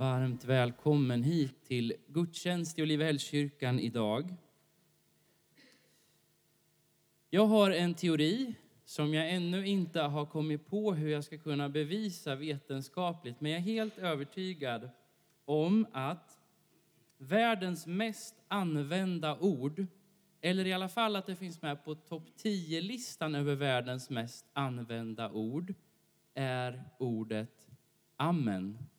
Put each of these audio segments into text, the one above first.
Varmt välkommen hit till gudstjänst i Olivehällskyrkan idag. Jag har en teori som jag ännu inte har kommit på hur jag ska kunna bevisa vetenskapligt, men jag är helt övertygad om att världens mest använda ord, eller i alla fall att det finns med på topp 10-listan över världens mest använda ord, är ordet amen.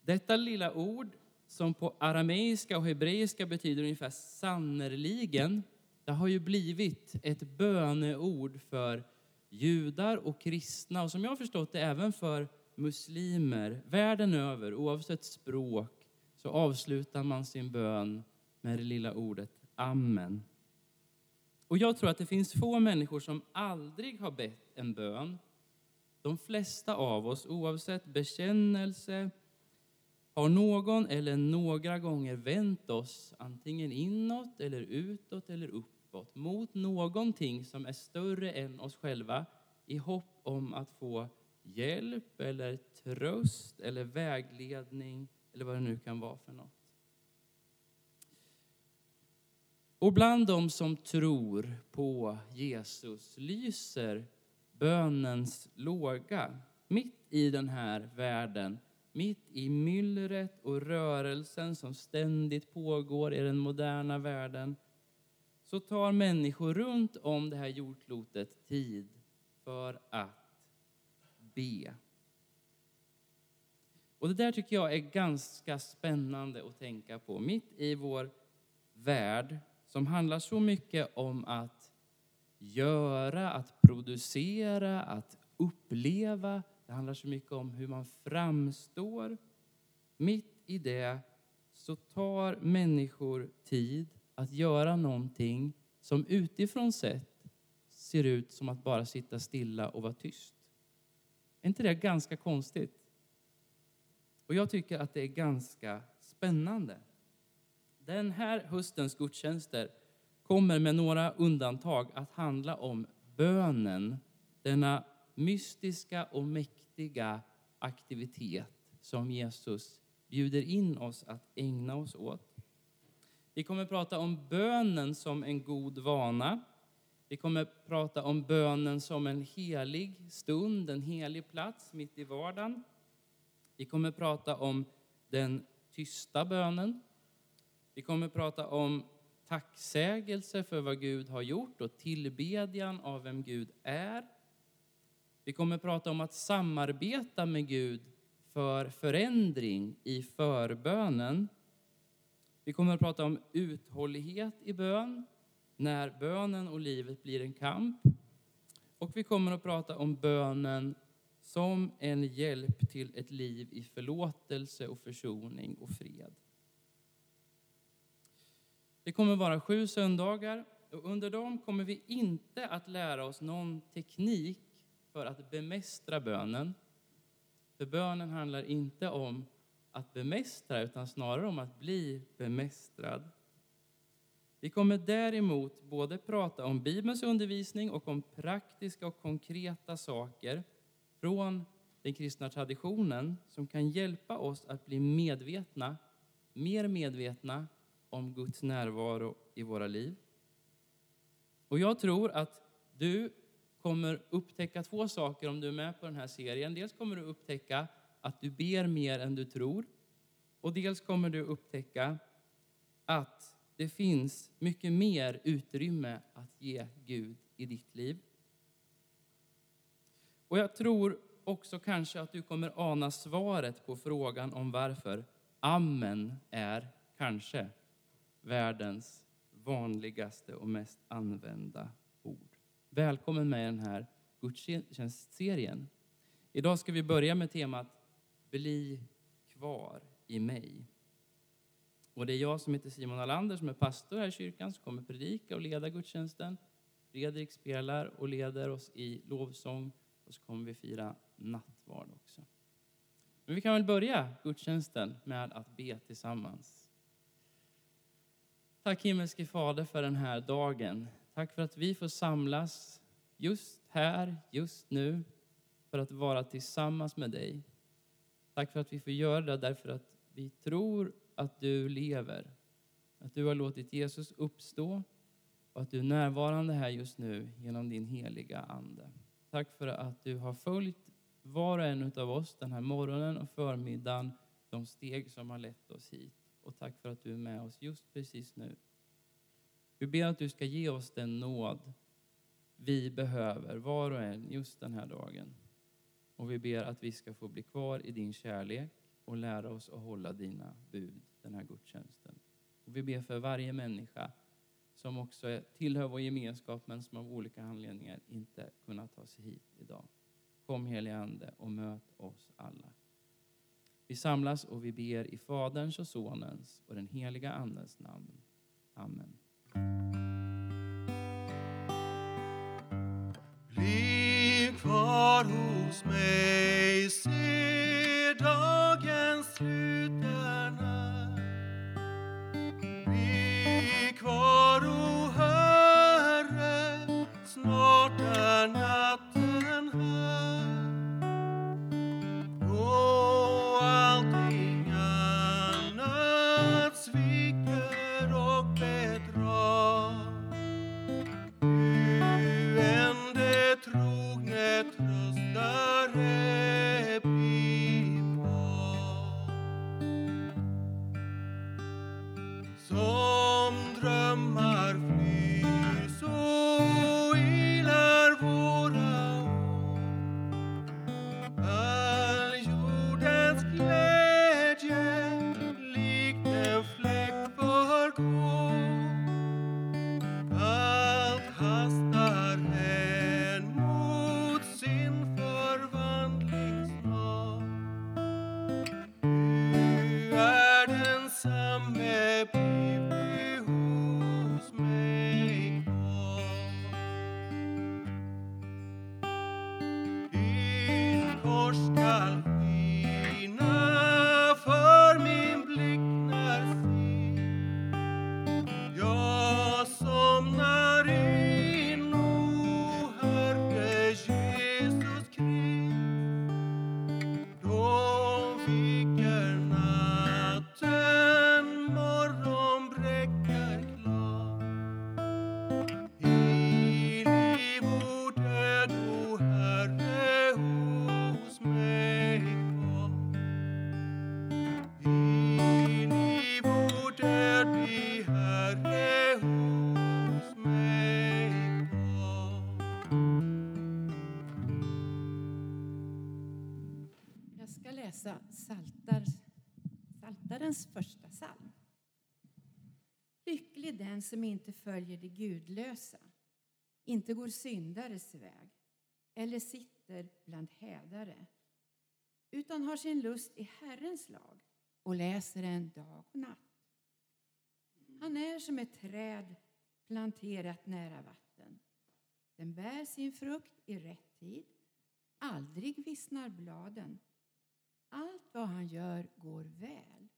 Detta lilla ord, som på arameiska och hebreiska betyder ungefär sannerligen, det har ju blivit ett böneord för judar och kristna och som jag har förstått det även för muslimer världen över, oavsett språk, så avslutar man sin bön med det lilla ordet amen. Och jag tror att det finns få människor som aldrig har bett en bön. De flesta av oss, oavsett bekännelse, har någon eller några gånger vänt oss antingen inåt eller utåt eller uppåt mot någonting som är större än oss själva i hopp om att få hjälp eller tröst eller vägledning eller vad det nu kan vara för något. Och bland de som tror på Jesus lyser bönens låga mitt i den här världen mitt i myllret och rörelsen som ständigt pågår i den moderna världen så tar människor runt om det här jordklotet tid för att be. Och det där tycker jag är ganska spännande att tänka på. Mitt i vår värld som handlar så mycket om att göra, att producera, att uppleva, det handlar så mycket om hur man framstår. Mitt i det så tar människor tid att göra någonting som utifrån sett ser ut som att bara sitta stilla och vara tyst. Är inte det ganska konstigt? Och jag tycker att det är ganska spännande. Den här höstens gudstjänster kommer med några undantag att handla om bönen, denna mystiska och mäktiga aktivitet som Jesus bjuder in oss att ägna oss åt. Vi kommer att prata om bönen som en god vana. Vi kommer att prata om bönen som en helig stund, en helig plats mitt i vardagen. Vi kommer att prata om den tysta bönen. Vi kommer att prata om tacksägelse för vad Gud har gjort och tillbedjan av vem Gud är. Vi kommer att prata om att samarbeta med Gud för förändring i förbönen. Vi kommer att prata om uthållighet i bön, när bönen och livet blir en kamp. Och vi kommer att prata om bönen som en hjälp till ett liv i förlåtelse och försoning och fred. Det kommer att vara sju söndagar och under dem kommer vi inte att lära oss någon teknik för att bemästra bönen. För bönen handlar inte om att bemästra utan snarare om att bli bemästrad. Vi kommer däremot både prata om Bibelns undervisning och om praktiska och konkreta saker från den kristna traditionen som kan hjälpa oss att bli medvetna, mer medvetna om Guds närvaro i våra liv. Och jag tror att du kommer upptäcka två saker om du är med på den här serien. Dels kommer du upptäcka att du ber mer än du tror. Och dels kommer du upptäcka att det finns mycket mer utrymme att ge Gud i ditt liv. Och jag tror också kanske att du kommer ana svaret på frågan om varför Amen är kanske världens vanligaste och mest använda Välkommen med i den här gudstjänstserien. Idag ska vi börja med temat Bli kvar i mig. Och det är jag som heter Simon Alander som är pastor här i kyrkan som kommer predika och leda gudstjänsten. Fredrik spelar och leder oss i lovsång och så kommer vi fira nattvard också. Men vi kan väl börja gudstjänsten med att be tillsammans. Tack himmelske Fader för den här dagen. Tack för att vi får samlas just här, just nu, för att vara tillsammans med dig. Tack för att vi får göra det därför att vi tror att du lever. Att du har låtit Jesus uppstå och att du är närvarande här just nu genom din heliga Ande. Tack för att du har följt var och en av oss den här morgonen och förmiddagen, de steg som har lett oss hit. Och tack för att du är med oss just precis nu. Vi ber att du ska ge oss den nåd vi behöver, var och en, just den här dagen. Och vi ber att vi ska få bli kvar i din kärlek och lära oss att hålla dina bud den här gudstjänsten. Och vi ber för varje människa som också tillhör vår gemenskap men som av olika anledningar inte kunnat ta sig hit idag. Kom helige Ande och möt oss alla. Vi samlas och vi ber i Faderns och Sonens och den heliga Andens namn. Amen. Bli kvar hos mig, se dagens slut. Som inte följer det gudlösa, inte går syndares väg eller sitter bland hädare, utan har sin lust i Herrens lag och läser den dag och natt. Han är som ett träd planterat nära vatten. Den bär sin frukt i rätt tid. Aldrig vissnar bladen. Allt vad han gör går väl.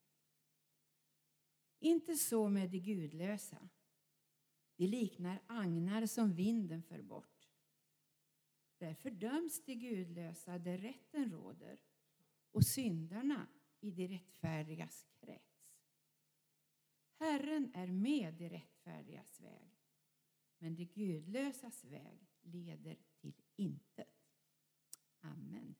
Inte så med de gudlösa. De liknar agnar som vinden för bort. Därför döms de gudlösa där rätten råder och syndarna i de rättfärdigas krets. Herren är med de rättfärdigas väg, men de gudlösas väg leder till intet. Amen.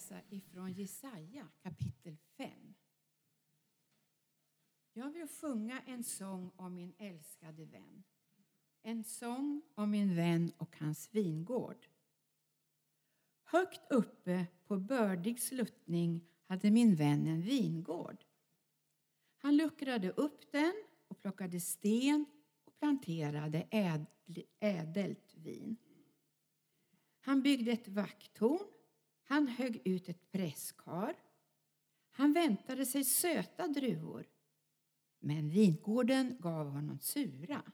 Läsa ifrån Jesaja kapitel 5. Jag vill sjunga en sång om min älskade vän. En sång om min vän och hans vingård. Högt uppe på bördig sluttning hade min vän en vingård. Han luckrade upp den och plockade sten och planterade ädl- ädelt vin. Han byggde ett vakttorn, han högg ut ett presskar. Han väntade sig söta druvor, men vingården gav honom sura.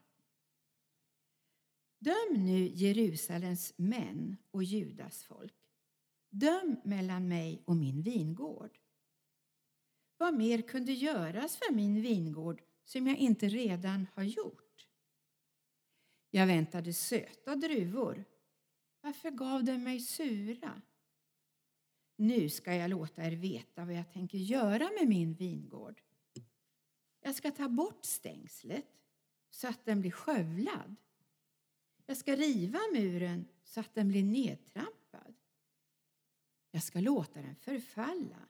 Döm nu Jerusalems män och Judas folk. Döm mellan mig och min vingård. Vad mer kunde göras för min vingård som jag inte redan har gjort? Jag väntade söta druvor. Varför gav de mig sura? Nu ska jag låta er veta vad jag tänker göra med min vingård. Jag ska ta bort stängslet så att den blir skövlad. Jag ska riva muren så att den blir nedtrampad. Jag ska låta den förfalla.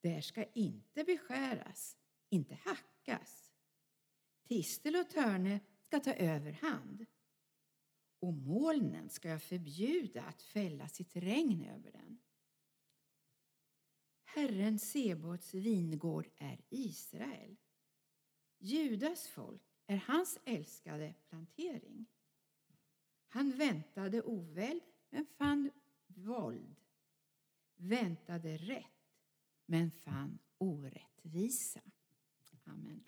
Där ska inte beskäras, inte hackas. Tistel och törne ska ta överhand. Och molnen ska jag förbjuda att fälla sitt regn över den. Herren Sebaots vingård är Israel. Judas folk är hans älskade plantering. Han väntade oväld, men fann våld. Väntade rätt, men fann orättvisa. Amen.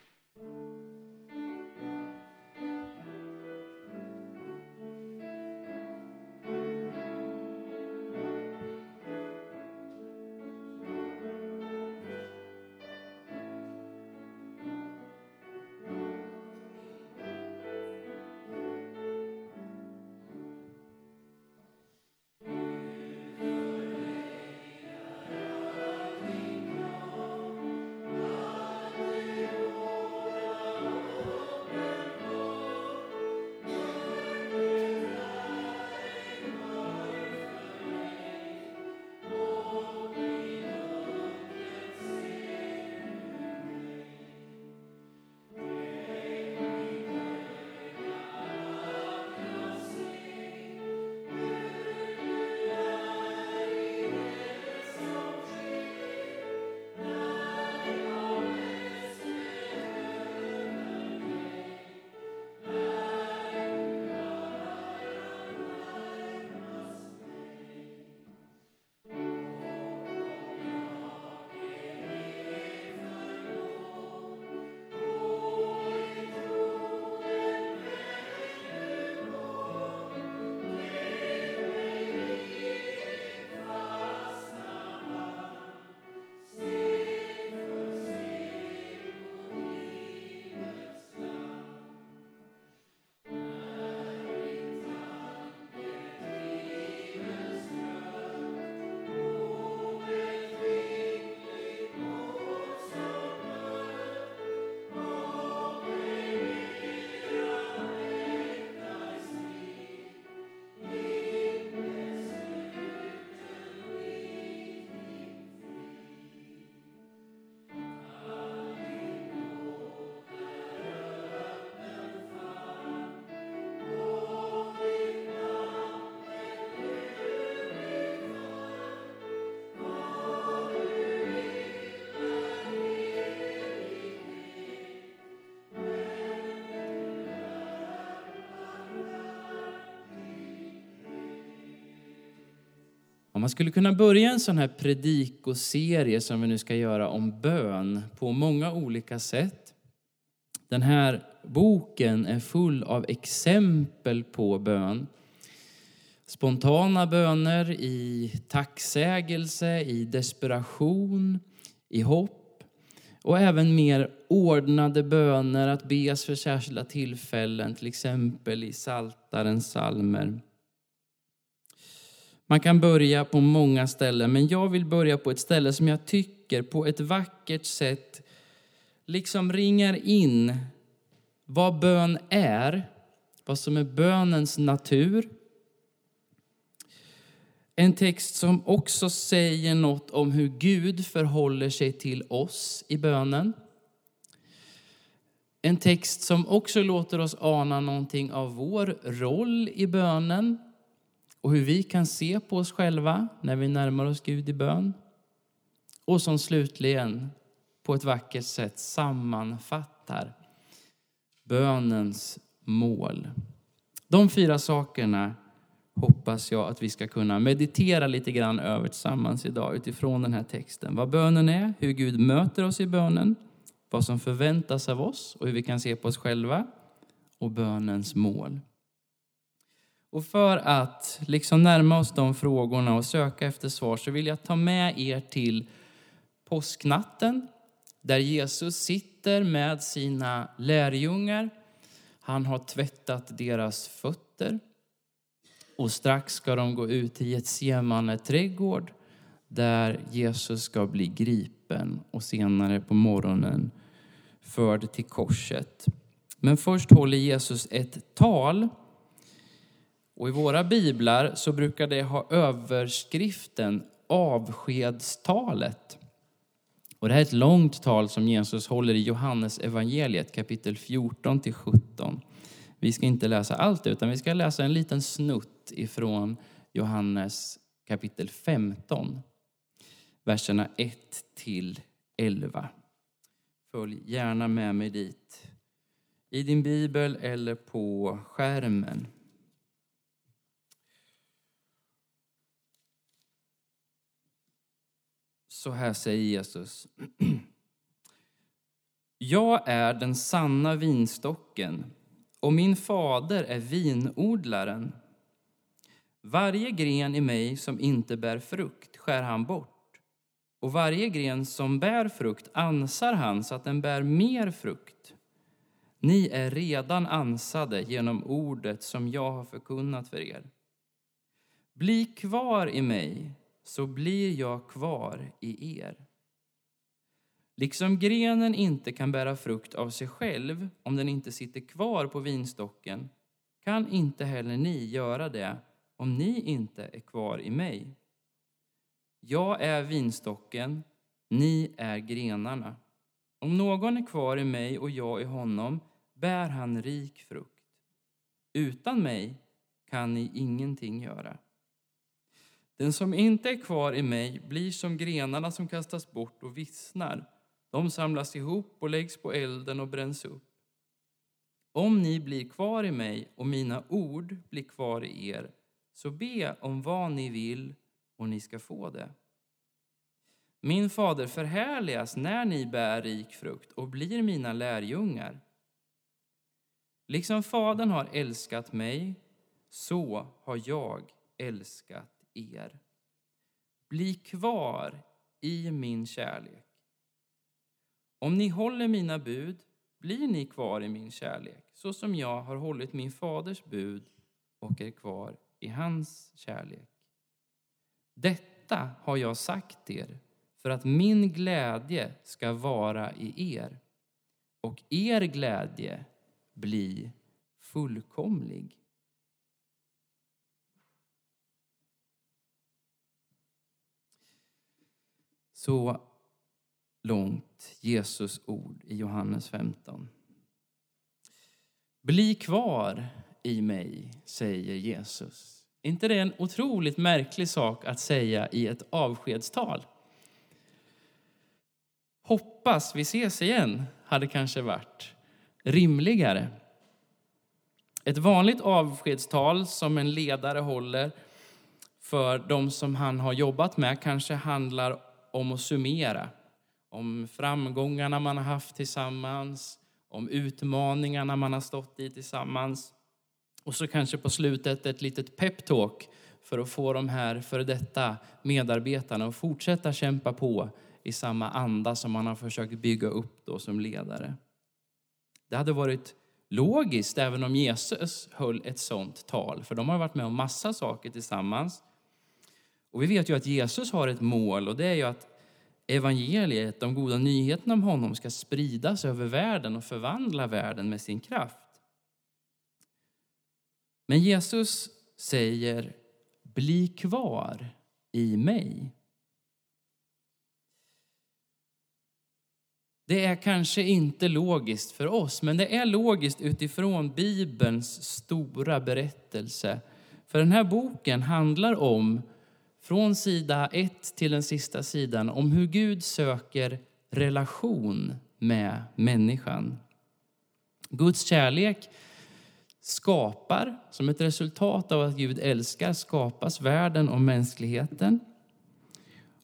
Om man skulle kunna börja en sån här predikoserie som vi nu ska göra om bön på många olika sätt. Den här boken är full av exempel på bön. Spontana böner i tacksägelse, i desperation, i hopp och även mer ordnade böner att bes för särskilda tillfällen, till exempel i Saltarens salmer. Man kan börja på många ställen, men jag vill börja på ett ställe som jag tycker på ett vackert sätt liksom ringar in vad bön är, vad som är bönens natur. En text som också säger något om hur Gud förhåller sig till oss i bönen. En text som också låter oss ana någonting av vår roll i bönen och hur vi kan se på oss själva när vi närmar oss Gud i bön. Och som slutligen på ett vackert sätt sammanfattar bönens mål. De fyra sakerna hoppas jag att vi ska kunna meditera lite grann över tillsammans idag utifrån den här texten. Vad bönen är, hur Gud möter oss i bönen, vad som förväntas av oss och hur vi kan se på oss själva och bönens mål. Och för att liksom närma oss de frågorna och söka efter svar så vill jag ta med er till påsknatten där Jesus sitter med sina lärjungar. Han har tvättat deras fötter och strax ska de gå ut till Getsemane trädgård där Jesus ska bli gripen och senare på morgonen förd till korset. Men först håller Jesus ett tal. Och I våra biblar så brukar det ha överskriften avskedstalet. Och det här är ett långt tal som Jesus håller i Johannes evangeliet kapitel 14 till 17. Vi ska inte läsa allt utan vi ska läsa en liten snutt ifrån Johannes kapitel 15. Verserna 1 till 11. Följ gärna med mig dit. I din bibel eller på skärmen. Så här säger Jesus. Jag är den sanna vinstocken och min fader är vinodlaren. Varje gren i mig som inte bär frukt skär han bort och varje gren som bär frukt ansar han så att den bär mer frukt. Ni är redan ansade genom ordet som jag har förkunnat för er. Bli kvar i mig, så blir jag kvar i er. Liksom grenen inte kan bära frukt av sig själv om den inte sitter kvar på vinstocken kan inte heller ni göra det om ni inte är kvar i mig. Jag är vinstocken, ni är grenarna. Om någon är kvar i mig och jag i honom bär han rik frukt. Utan mig kan ni ingenting göra. Den som inte är kvar i mig blir som grenarna som kastas bort och vissnar. De samlas ihop och läggs på elden och bränns upp. Om ni blir kvar i mig och mina ord blir kvar i er, så be om vad ni vill och ni ska få det. Min fader förhärligas när ni bär rik frukt och blir mina lärjungar. Liksom Fadern har älskat mig, så har jag älskat er. Bli kvar i min kärlek. Om ni håller mina bud blir ni kvar i min kärlek så som jag har hållit min faders bud och är kvar i hans kärlek. Detta har jag sagt er för att min glädje ska vara i er och er glädje bli fullkomlig. Så långt Jesus ord i Johannes 15. Bli kvar i mig, säger Jesus. Är inte det en otroligt märklig sak att säga i ett avskedstal? Hoppas vi ses igen, hade kanske varit rimligare. Ett vanligt avskedstal som en ledare håller för de som han har jobbat med kanske handlar om att summera. Om framgångarna man har haft tillsammans, om utmaningarna man har stått i tillsammans. Och så kanske på slutet ett litet peptalk för att få de här före detta medarbetarna att fortsätta kämpa på i samma anda som man har försökt bygga upp då som ledare. Det hade varit logiskt även om Jesus höll ett sånt tal, för de har varit med om massa saker tillsammans. Och vi vet ju att Jesus har ett mål och det är ju att evangeliet, de goda nyheterna om honom ska spridas över världen och förvandla världen med sin kraft. Men Jesus säger bli kvar i mig. Det är kanske inte logiskt för oss, men det är logiskt utifrån Bibelns stora berättelse. För den här boken handlar om, från sida 1 till den sista sidan, om hur Gud söker relation med människan. Guds kärlek skapar, som ett resultat av att Gud älskar, skapas världen och mänskligheten.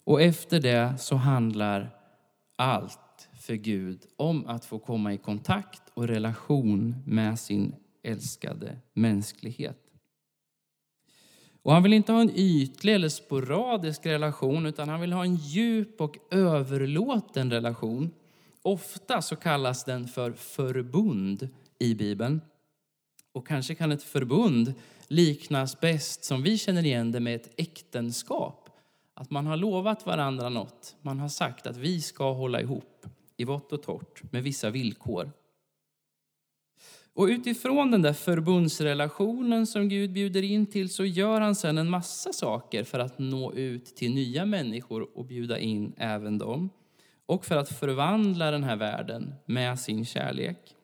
Och efter det så handlar allt för Gud om att få komma i kontakt och relation med sin älskade mänsklighet. Och han vill inte ha en ytlig eller sporadisk relation utan han vill ha en djup och överlåten relation. Ofta så kallas den för förbund i Bibeln. Och kanske kan ett förbund liknas bäst som vi känner igen det med ett äktenskap. Att man har lovat varandra något. Man har sagt att vi ska hålla ihop i vått och torrt med vissa villkor. Och utifrån den där förbundsrelationen som Gud bjuder in till så gör han sen en massa saker för att nå ut till nya människor och bjuda in även dem. Och för att förvandla den här världen med sin kärlek.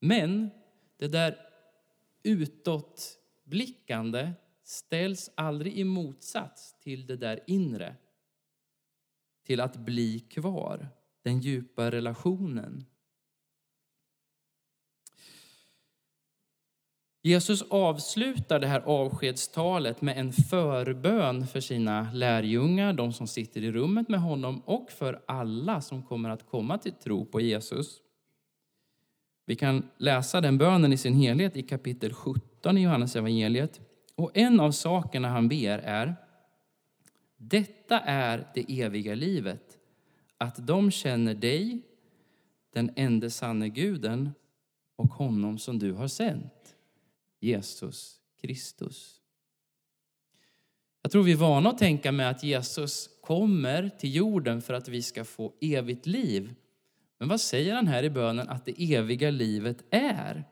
Men det där utåtblickande ställs aldrig i motsats till det där inre. Till att bli kvar den djupa relationen. Jesus avslutar det här avskedstalet med en förbön för sina lärjungar, de som sitter i rummet med honom och för alla som kommer att komma till tro på Jesus. Vi kan läsa den bönen i sin helhet i kapitel 17 i Johannes evangeliet. Och en av sakerna han ber är Detta är det eviga livet, att de känner dig, den enda sanne guden och honom som du har sänt, Jesus Kristus. Jag tror vi är vana att tänka med att Jesus kommer till jorden för att vi ska få evigt liv. Men vad säger han här i bönen att det eviga livet är?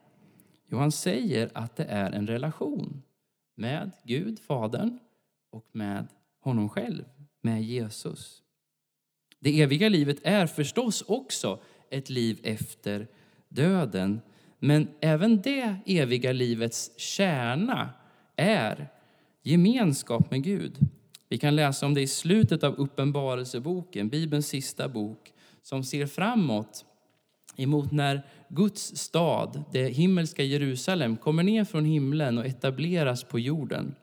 Jo, han säger att det är en relation med Gud, Fadern, och med honom själv, med Jesus. Det eviga livet är förstås också ett liv efter döden. Men även det eviga livets kärna är gemenskap med Gud. Vi kan läsa om det i slutet av Uppenbarelseboken, Bibelns sista bok, som ser framåt emot när Guds stad, det himmelska Jerusalem, kommer ner från himlen och etableras på jorden.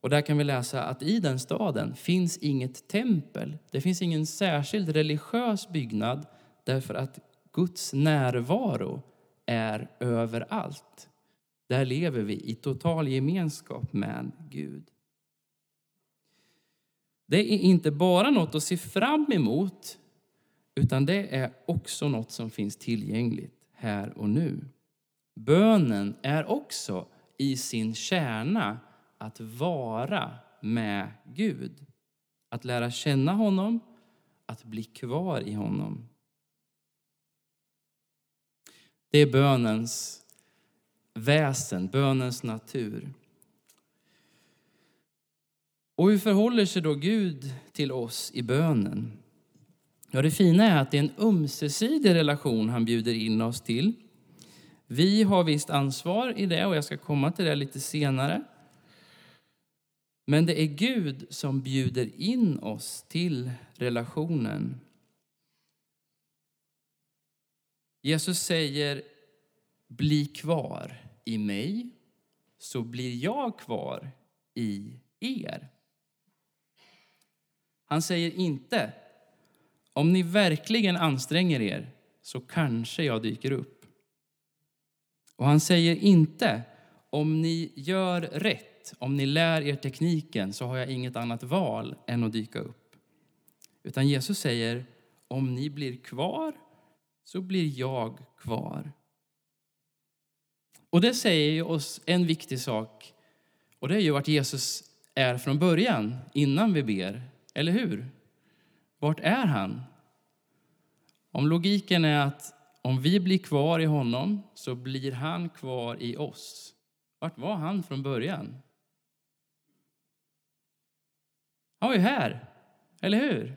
Och där kan vi läsa att i den staden finns inget tempel. Det finns ingen särskild religiös byggnad därför att Guds närvaro är överallt. Där lever vi i total gemenskap med Gud. Det är inte bara något att se fram emot utan det är också något som finns tillgängligt här och nu. Bönen är också i sin kärna att vara med Gud. Att lära känna honom, att bli kvar i honom. Det är bönens väsen, bönens natur. Och hur förhåller sig då Gud till oss i bönen? Ja, det fina är att det är en ömsesidig relation han bjuder in oss till. Vi har visst ansvar i det och jag ska komma till det lite senare. Men det är Gud som bjuder in oss till relationen. Jesus säger bli kvar i mig så blir jag kvar i er. Han säger inte om ni verkligen anstränger er så kanske jag dyker upp. Och han säger inte om ni gör rätt om ni lär er tekniken så har jag inget annat val än att dyka upp. Utan Jesus säger, om ni blir kvar så blir jag kvar. Och det säger oss en viktig sak. Och det är ju vart Jesus är från början, innan vi ber. Eller hur? Vart är han? Om logiken är att om vi blir kvar i honom så blir han kvar i oss. Vart var han från början? Han var ju här, eller hur?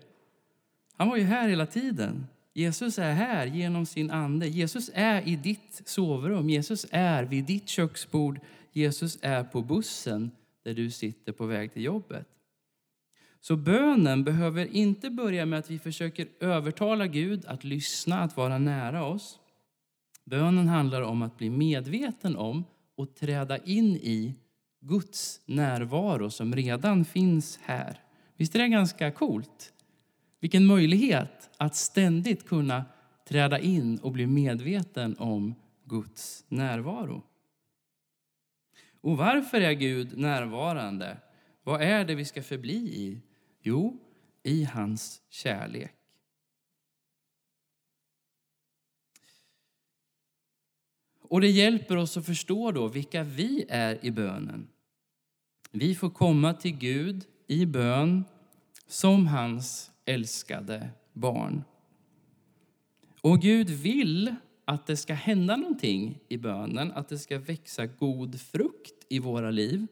Han var ju här hela tiden. Jesus är här genom sin ande. Jesus är i ditt sovrum. Jesus är vid ditt köksbord. Jesus är på bussen där du sitter på väg till jobbet. Så bönen behöver inte börja med att vi försöker övertala Gud att lyssna, att vara nära oss. Bönen handlar om att bli medveten om och träda in i Guds närvaro som redan finns här. Visst är det ganska coolt? Vilken möjlighet att ständigt kunna träda in och bli medveten om Guds närvaro. Och varför är Gud närvarande? Vad är det vi ska förbli i? Jo, i hans kärlek. Och det hjälper oss att förstå då vilka vi är i bönen. Vi får komma till Gud i bön som hans älskade barn. Och Gud vill att det ska hända någonting i bönen, att det ska växa god frukt i våra liv.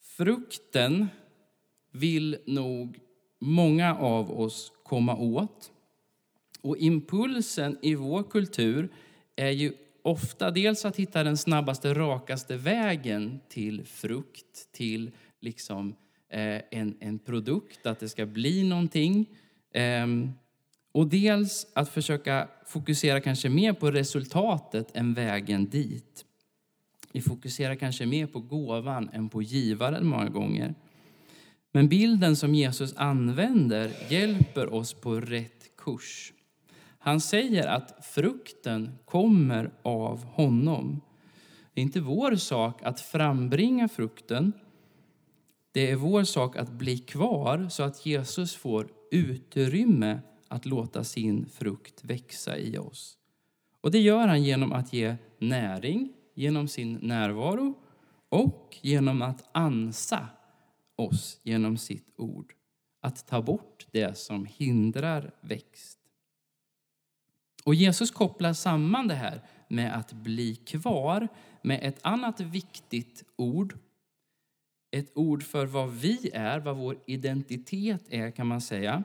Frukten vill nog många av oss komma åt. Och impulsen i vår kultur är ju ofta dels att hitta den snabbaste, rakaste vägen till frukt, till liksom eh, en, en produkt, att det ska bli någonting. Eh, och dels att försöka fokusera kanske mer på resultatet än vägen dit. Vi fokuserar kanske mer på gåvan än på givaren många gånger. Men bilden som Jesus använder hjälper oss på rätt kurs. Han säger att frukten kommer av honom. Det är inte vår sak att frambringa frukten. Det är vår sak att bli kvar så att Jesus får utrymme att låta sin frukt växa i oss. Och Det gör han genom att ge näring, genom sin närvaro och genom att ansa oss genom sitt ord. Att ta bort det som hindrar växt. Och Jesus kopplar samman det här med att bli kvar med ett annat viktigt ord. Ett ord för vad vi är, vad vår identitet är kan man säga.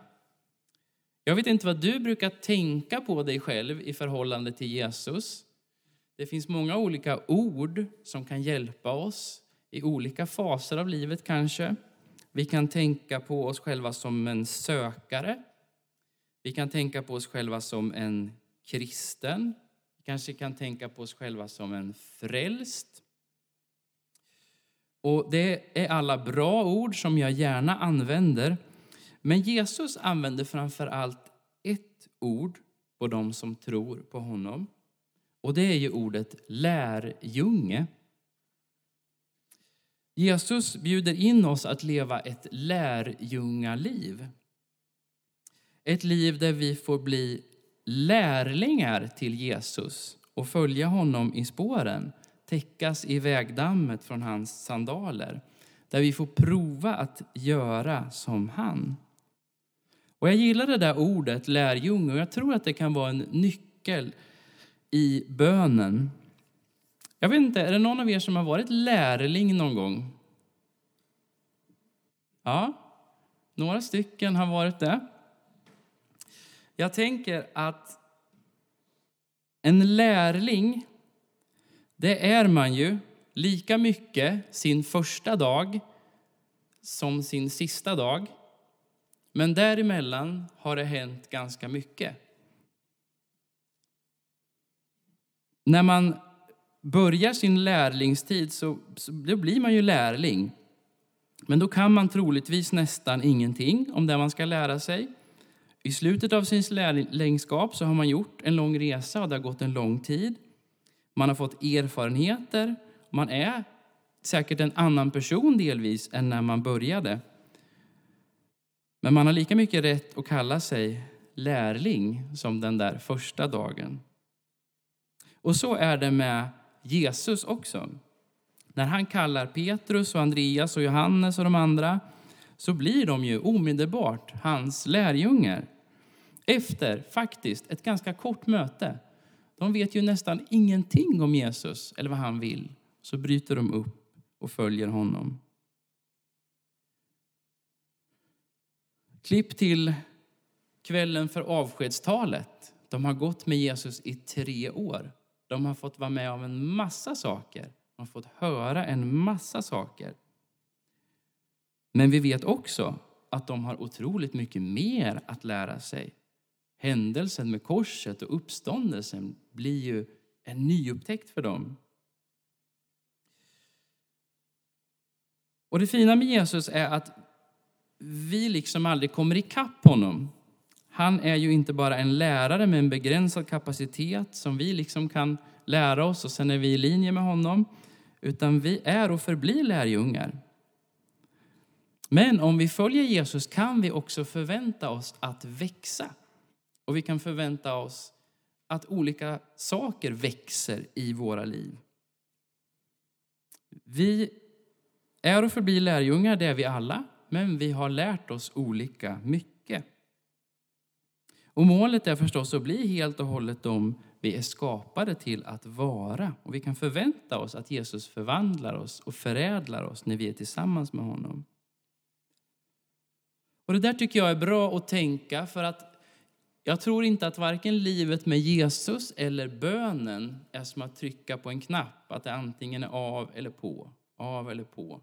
Jag vet inte vad du brukar tänka på dig själv i förhållande till Jesus. Det finns många olika ord som kan hjälpa oss i olika faser av livet kanske. Vi kan tänka på oss själva som en sökare. Vi kan tänka på oss själva som en kristen. Vi kanske kan tänka på oss själva som en frälst. Och Det är alla bra ord som jag gärna använder. Men Jesus använder framför allt ett ord på dem som tror på honom. Och det är ju ordet lärjunge. Jesus bjuder in oss att leva ett lärjungaliv. Ett liv där vi får bli lärlingar till Jesus och följa honom i spåren, täckas i vägdammet från hans sandaler, där vi får prova att göra som han. Och Jag gillar det där ordet lärjunge och jag tror att det kan vara en nyckel i bönen. Jag vet inte, är det någon av er som har varit lärling någon gång? Ja, några stycken har varit det. Jag tänker att en lärling, det är man ju lika mycket sin första dag som sin sista dag. Men däremellan har det hänt ganska mycket. När man börjar sin lärlingstid så, så då blir man ju lärling. Men då kan man troligtvis nästan ingenting om det man ska lära sig. I slutet av sin lärlingskap så har man gjort en lång resa och det har gått en lång tid. Man har fått erfarenheter. Man är säkert en annan person delvis än när man började. Men man har lika mycket rätt att kalla sig lärling som den där första dagen. Och så är det med Jesus också. När han kallar Petrus, och Andreas och Johannes och de andra så blir de ju omedelbart hans lärjungar. Efter, faktiskt, ett ganska kort möte De vet ju nästan ingenting om Jesus eller vad han vill. Så bryter de upp och följer honom. Klipp till kvällen för avskedstalet. De har gått med Jesus i tre år. De har fått vara med om en massa saker. De har fått höra en massa saker. Men vi vet också att de har otroligt mycket mer att lära sig. Händelsen med korset och uppståndelsen blir ju en nyupptäckt för dem. Och det fina med Jesus är att vi liksom aldrig kommer ikapp honom. Han är ju inte bara en lärare med en begränsad kapacitet som vi liksom kan lära oss och sen är vi i linje med honom. Utan vi är och förblir lärjungar. Men om vi följer Jesus kan vi också förvänta oss att växa. Och vi kan förvänta oss att olika saker växer i våra liv. Vi är och förblir lärjungar, det är vi alla, men vi har lärt oss olika mycket. Och målet är förstås att bli helt och hållet de vi är skapade till att vara. Och vi kan förvänta oss att Jesus förvandlar oss och förädlar oss när vi är tillsammans med honom. Och Det där tycker jag är bra att tänka för att jag tror inte att varken livet med Jesus eller bönen är som att trycka på en knapp, att det antingen är av eller på, av eller på,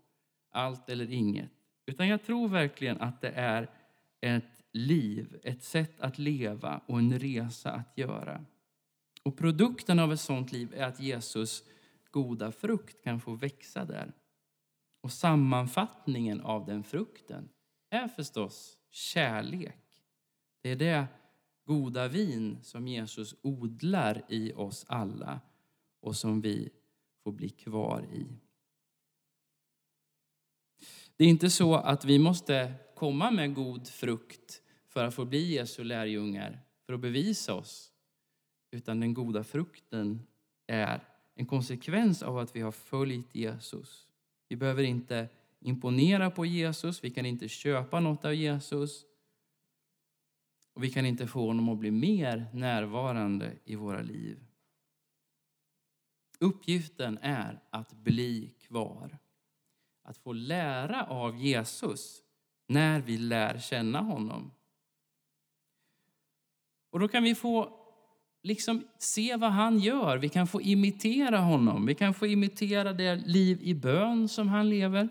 allt eller inget. Utan jag tror verkligen att det är ett liv, ett sätt att leva och en resa att göra. Och produkten av ett sådant liv är att Jesus goda frukt kan få växa där. Och sammanfattningen av den frukten är förstås kärlek. Det är det goda vin som Jesus odlar i oss alla och som vi får bli kvar i. Det är inte så att vi måste komma med god frukt för att få bli Jesu lärjungar, för att bevisa oss. Utan den goda frukten är en konsekvens av att vi har följt Jesus. Vi behöver inte imponera på Jesus, vi kan inte köpa något av Jesus. Och vi kan inte få honom att bli mer närvarande i våra liv. Uppgiften är att bli kvar. Att få lära av Jesus när vi lär känna honom. Och då kan vi få liksom se vad han gör. Vi kan få imitera honom. Vi kan få imitera det liv i bön som han lever.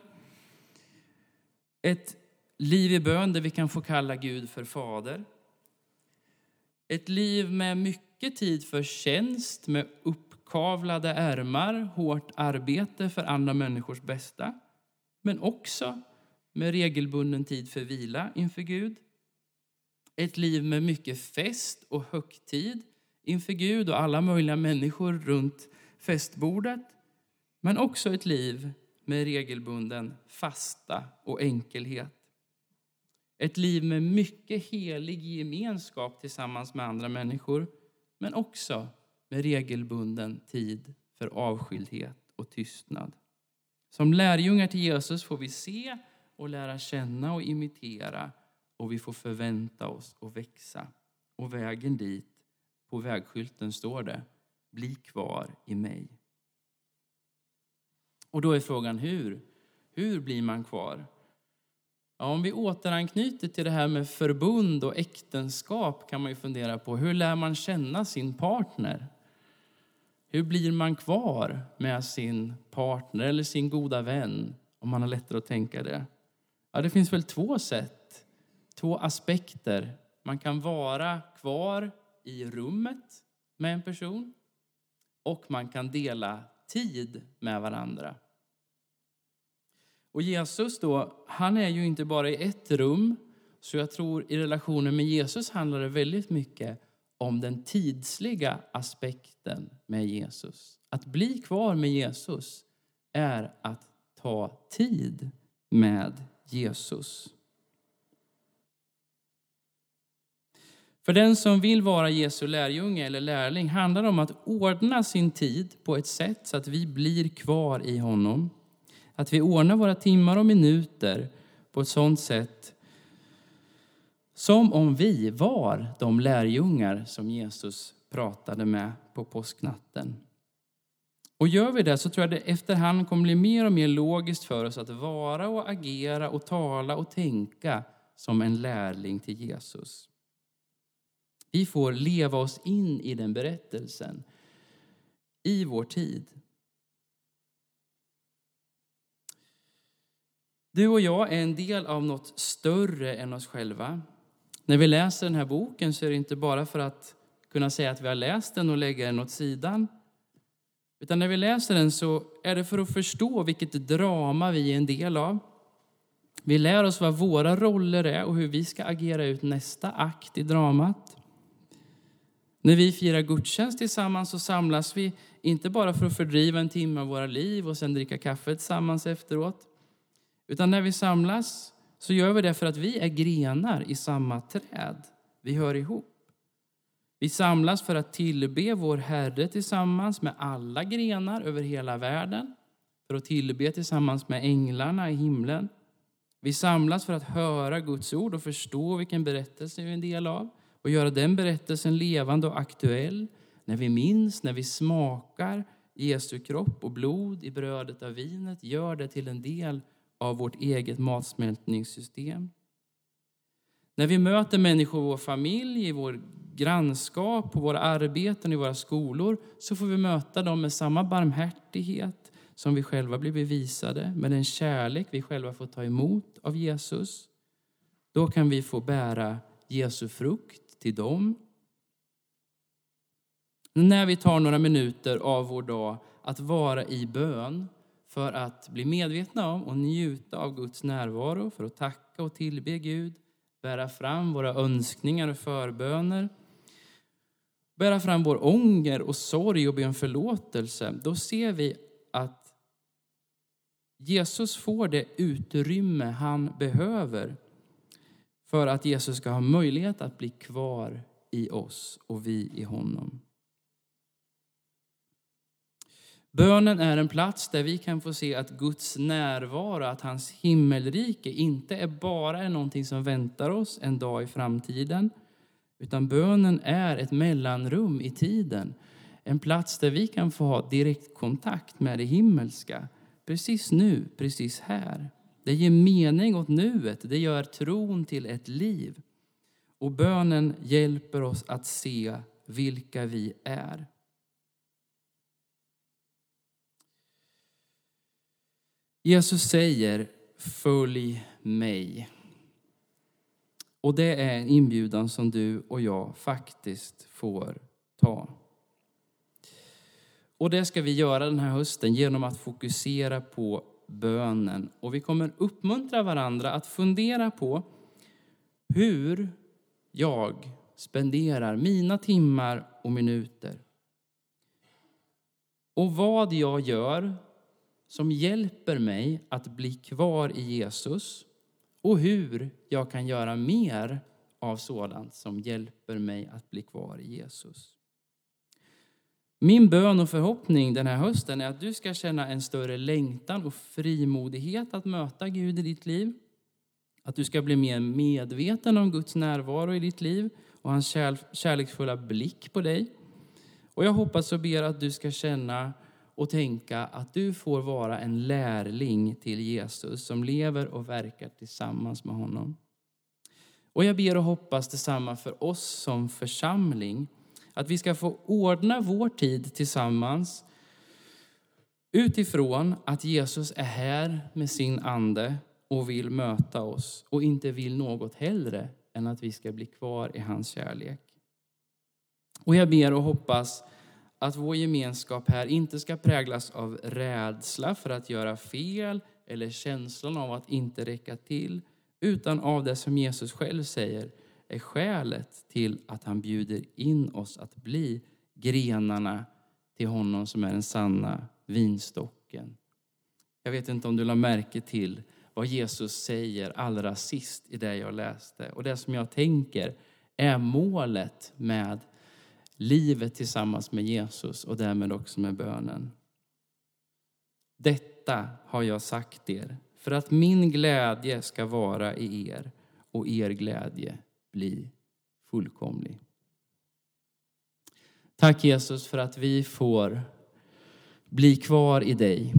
Ett liv i bön där vi kan få kalla Gud för fader. Ett liv med mycket tid för tjänst, med uppkavlade ärmar, hårt arbete för andra människors bästa. Men också med regelbunden tid för vila inför Gud. Ett liv med mycket fest och högtid inför Gud och alla möjliga människor runt festbordet. Men också ett liv med regelbunden fasta och enkelhet. Ett liv med mycket helig gemenskap tillsammans med andra människor men också med regelbunden tid för avskildhet och tystnad. Som lärjungar till Jesus får vi se och lära känna och imitera och vi får förvänta oss och växa. Och vägen dit, på vägskylten står det, bli kvar i mig. Och då är frågan hur? Hur blir man kvar? Ja, om vi återanknyter till det här med förbund och äktenskap kan man ju fundera på hur lär man känna sin partner? Hur blir man kvar med sin partner eller sin goda vän om man har lättare att tänka det? Ja, det finns väl två sätt, två aspekter. Man kan vara kvar i rummet med en person och man kan dela tid med varandra. Och Jesus då, han är ju inte bara i ett rum, så jag tror i relationen med Jesus handlar det väldigt mycket om den tidsliga aspekten med Jesus. Att bli kvar med Jesus är att ta tid med Jesus. För den som vill vara Jesu lärjunge eller lärling handlar det om att ordna sin tid på ett sätt så att vi blir kvar i honom. Att vi ordnar våra timmar och minuter på ett sådant sätt som om vi var de lärjungar som Jesus pratade med på påsknatten. Och gör vi det så tror jag det efterhand kommer bli mer och mer logiskt för oss att vara och agera och tala och tänka som en lärling till Jesus. Vi får leva oss in i den berättelsen i vår tid. Du och jag är en del av något större än oss själva. När vi läser den här boken så är det inte bara för att kunna säga att vi har läst den och lägga den åt sidan. Utan när vi läser den så är det för att förstå vilket drama vi är en del av. Vi lär oss vad våra roller är och hur vi ska agera ut nästa akt i dramat. När vi firar gudstjänst tillsammans så samlas vi inte bara för att fördriva en timme av våra liv och sen dricka kaffe tillsammans efteråt. Utan när vi samlas så gör vi det för att vi är grenar i samma träd. Vi hör ihop. Vi samlas för att tillbe vår Herre tillsammans med alla grenar över hela världen. För att tillbe tillsammans med änglarna i himlen. Vi samlas för att höra Guds ord och förstå vilken berättelse vi är en del av och göra den berättelsen levande och aktuell när vi minns, när vi smakar Jesu kropp och blod i brödet av vinet, gör det till en del av vårt eget matsmältningssystem. När vi möter människor i vår familj, i vår grannskap, på våra arbeten, i våra skolor så får vi möta dem med samma barmhärtighet som vi själva blir bevisade, med den kärlek vi själva får ta emot av Jesus. Då kan vi få bära Jesu frukt till dem. När vi tar några minuter av vår dag att vara i bön för att bli medvetna om och njuta av Guds närvaro, för att tacka och tillbe Gud, bära fram våra önskningar och förböner, bära fram vår ånger och sorg och be om förlåtelse, då ser vi att Jesus får det utrymme han behöver för att Jesus ska ha möjlighet att bli kvar i oss och vi i honom. Bönen är en plats där vi kan få se att Guds närvaro, att hans himmelrike inte är bara är någonting som väntar oss en dag i framtiden, utan bönen är ett mellanrum i tiden. En plats där vi kan få ha direktkontakt med det himmelska, precis nu, precis här. Det ger mening åt nuet, det gör tron till ett liv. Och bönen hjälper oss att se vilka vi är. Jesus säger följ mig. Och det är en inbjudan som du och jag faktiskt får ta. Och det ska vi göra den här hösten genom att fokusera på bönen. Och vi kommer uppmuntra varandra att fundera på hur jag spenderar mina timmar och minuter. Och vad jag gör som hjälper mig att bli kvar i Jesus och hur jag kan göra mer av sådant som hjälper mig att bli kvar i Jesus. Min bön och förhoppning den här hösten är att du ska känna en större längtan och frimodighet att möta Gud i ditt liv. Att du ska bli mer medveten om Guds närvaro i ditt liv och hans kärleksfulla blick på dig. Och jag hoppas och ber att du ska känna och tänka att du får vara en lärling till Jesus som lever och verkar tillsammans med honom. Och jag ber och hoppas detsamma för oss som församling. Att vi ska få ordna vår tid tillsammans utifrån att Jesus är här med sin ande och vill möta oss och inte vill något hellre än att vi ska bli kvar i hans kärlek. Och jag ber och hoppas att vår gemenskap här inte ska präglas av rädsla för att göra fel eller känslan av att inte räcka till, utan av det som Jesus själv säger är skälet till att han bjuder in oss att bli grenarna till honom som är den sanna vinstocken. Jag vet inte om du la märke till vad Jesus säger allra sist i det jag läste. Och det som jag tänker är målet med livet tillsammans med Jesus och därmed också med bönen. Detta har jag sagt er för att min glädje ska vara i er och er glädje bli fullkomlig. Tack Jesus för att vi får bli kvar i dig.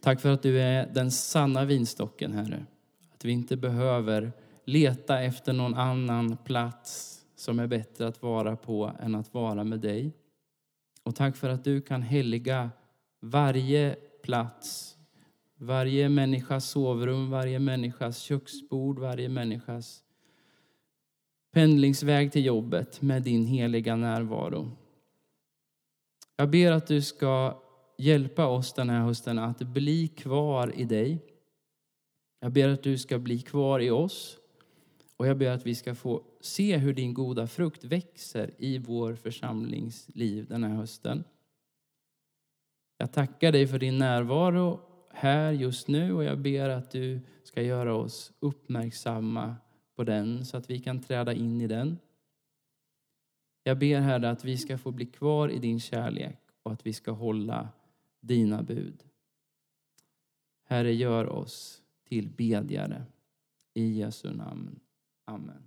Tack för att du är den sanna vinstocken, Herre. Att vi inte behöver leta efter någon annan plats som är bättre att vara på än att vara med dig. Och tack för att du kan helga varje plats, varje människas sovrum, varje människas köksbord, varje människas pendlingsväg till jobbet med din heliga närvaro. Jag ber att du ska hjälpa oss den här hösten att bli kvar i dig. Jag ber att du ska bli kvar i oss och jag ber att vi ska få se hur din goda frukt växer i vår församlingsliv den här hösten. Jag tackar dig för din närvaro här just nu och jag ber att du ska göra oss uppmärksamma på den så att vi kan träda in i den. Jag ber Herre att vi ska få bli kvar i din kärlek och att vi ska hålla dina bud. Herre, gör oss till bedjare. I Jesu namn. Amen.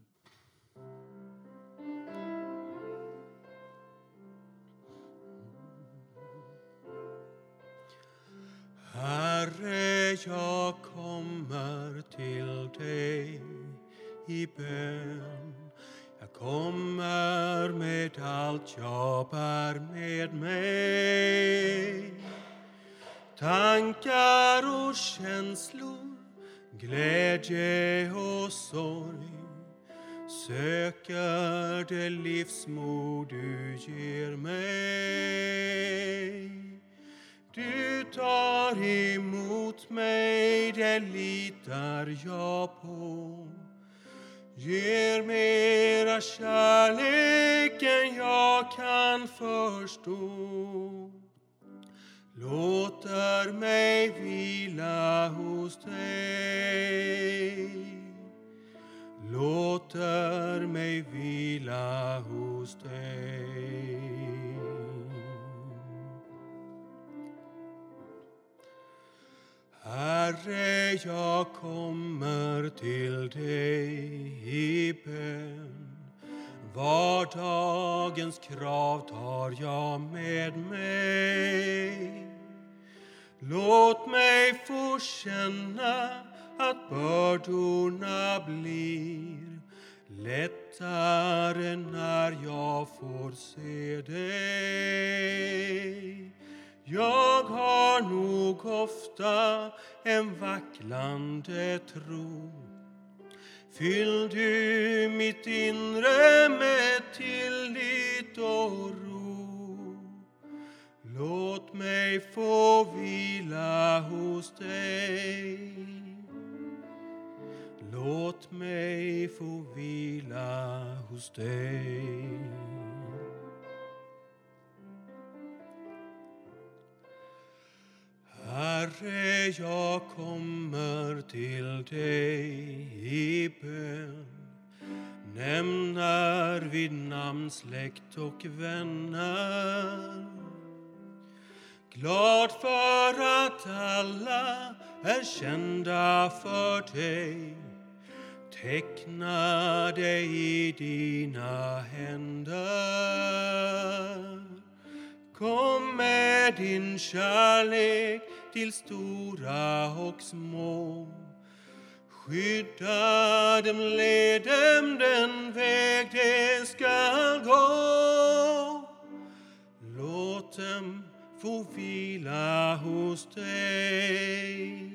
Herre, jag kommer till dig i bön. Jag kommer med allt jag bär med mig. Tankar och känslor, glädje och sorg söker det livsmod du ger mig. Du tar emot mig, det litar jag på. Ger mera kärlek än jag kan förstå. Låter mig vila hos dig. Låter mig vila hos dig. Herre, jag kommer till dig i bön. Vardagens krav tar jag med mig. Låt mig få känna att bördorna blir lättare när jag får se dig. Jag har nog ofta en vacklande tro. Fyll du mitt inre med tillit och ro. Låt mig få vila hos dig. Låt mig få vila hos dig. Jag kommer till dig i bön. Nämner vid namn släkt och vänner. Glad för att alla är kända för dig. Teckna dig i dina händer. Kom med din kärlek till stora och små. Skydda dem, led dem den väg de skall gå. Låt dem få vila hos dig.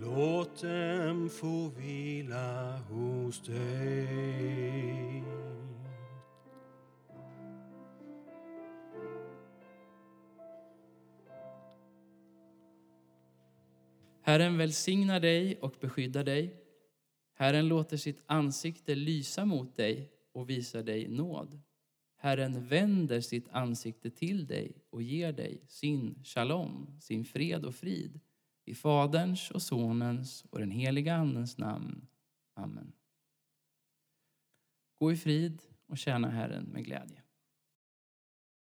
Låt dem få vila hos dig. Herren välsignar dig och beskyddar dig. Herren låter sitt ansikte lysa mot dig och visar dig nåd. Herren vänder sitt ansikte till dig och ger dig sin shalom, sin fred och frid. I Faderns och Sonens och den heliga Andens namn. Amen. Gå i frid och tjäna Herren med glädje.